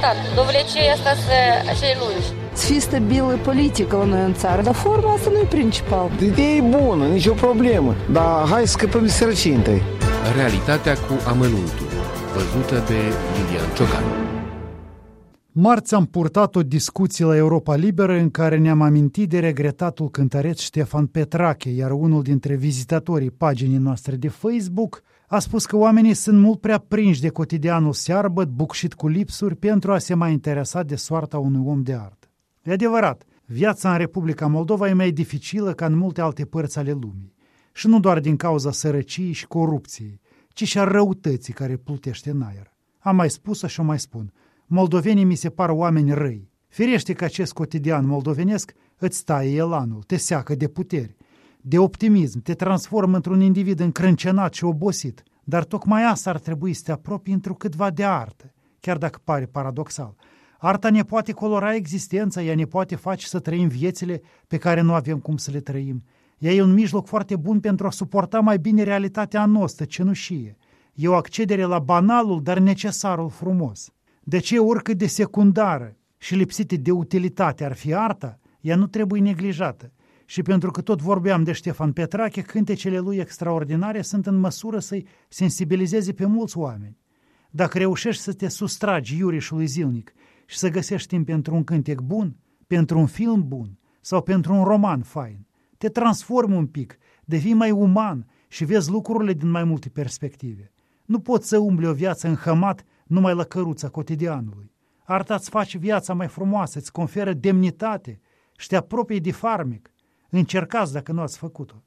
stat. De obicei asta sunt cei lungi. Să fii stabilă politică la noi în țară, dar forma asta nu e principal. Ideea e bună, nicio problemă, dar hai să scăpăm de sărăcii. Realitatea cu amănuntul, văzută de Lilian Ciocanu. Marți am purtat o discuție la Europa Liberă în care ne-am amintit de regretatul cântăreț Ștefan Petrache, iar unul dintre vizitatorii paginii noastre de Facebook a spus că oamenii sunt mult prea prinși de cotidianul searbăt, bucșit cu lipsuri, pentru a se mai interesa de soarta unui om de artă. E adevărat, viața în Republica Moldova e mai dificilă ca în multe alte părți ale lumii. Și nu doar din cauza sărăciei și corupției, ci și a răutății care plutește în aer. Am mai spus-o și o mai spun. Moldovenii mi se par oameni răi. Firește că acest cotidian moldovenesc îți taie elanul, te seacă de puteri, de optimism, te transformă într-un individ încrâncenat și obosit. Dar tocmai asta ar trebui să te apropii într-o de artă, chiar dacă pare paradoxal. Arta ne poate colora existența, ea ne poate face să trăim viețile pe care nu avem cum să le trăim. Ea e un mijloc foarte bun pentru a suporta mai bine realitatea noastră, cenușie. E o accedere la banalul, dar necesarul frumos. De ce oricât de secundară și lipsită de utilitate ar fi arta, ea nu trebuie neglijată. Și pentru că tot vorbeam de Ștefan Petrache, cântecele lui extraordinare sunt în măsură să-i sensibilizeze pe mulți oameni. Dacă reușești să te sustragi iurișului zilnic și să găsești timp pentru un cântec bun, pentru un film bun sau pentru un roman fain, te transformi un pic, devii mai uman și vezi lucrurile din mai multe perspective. Nu poți să umbli o viață înhămat numai la căruța cotidianului. Arta îți face viața mai frumoasă, îți conferă demnitate și te apropii de farmic Încercați dacă nu ați făcut-o.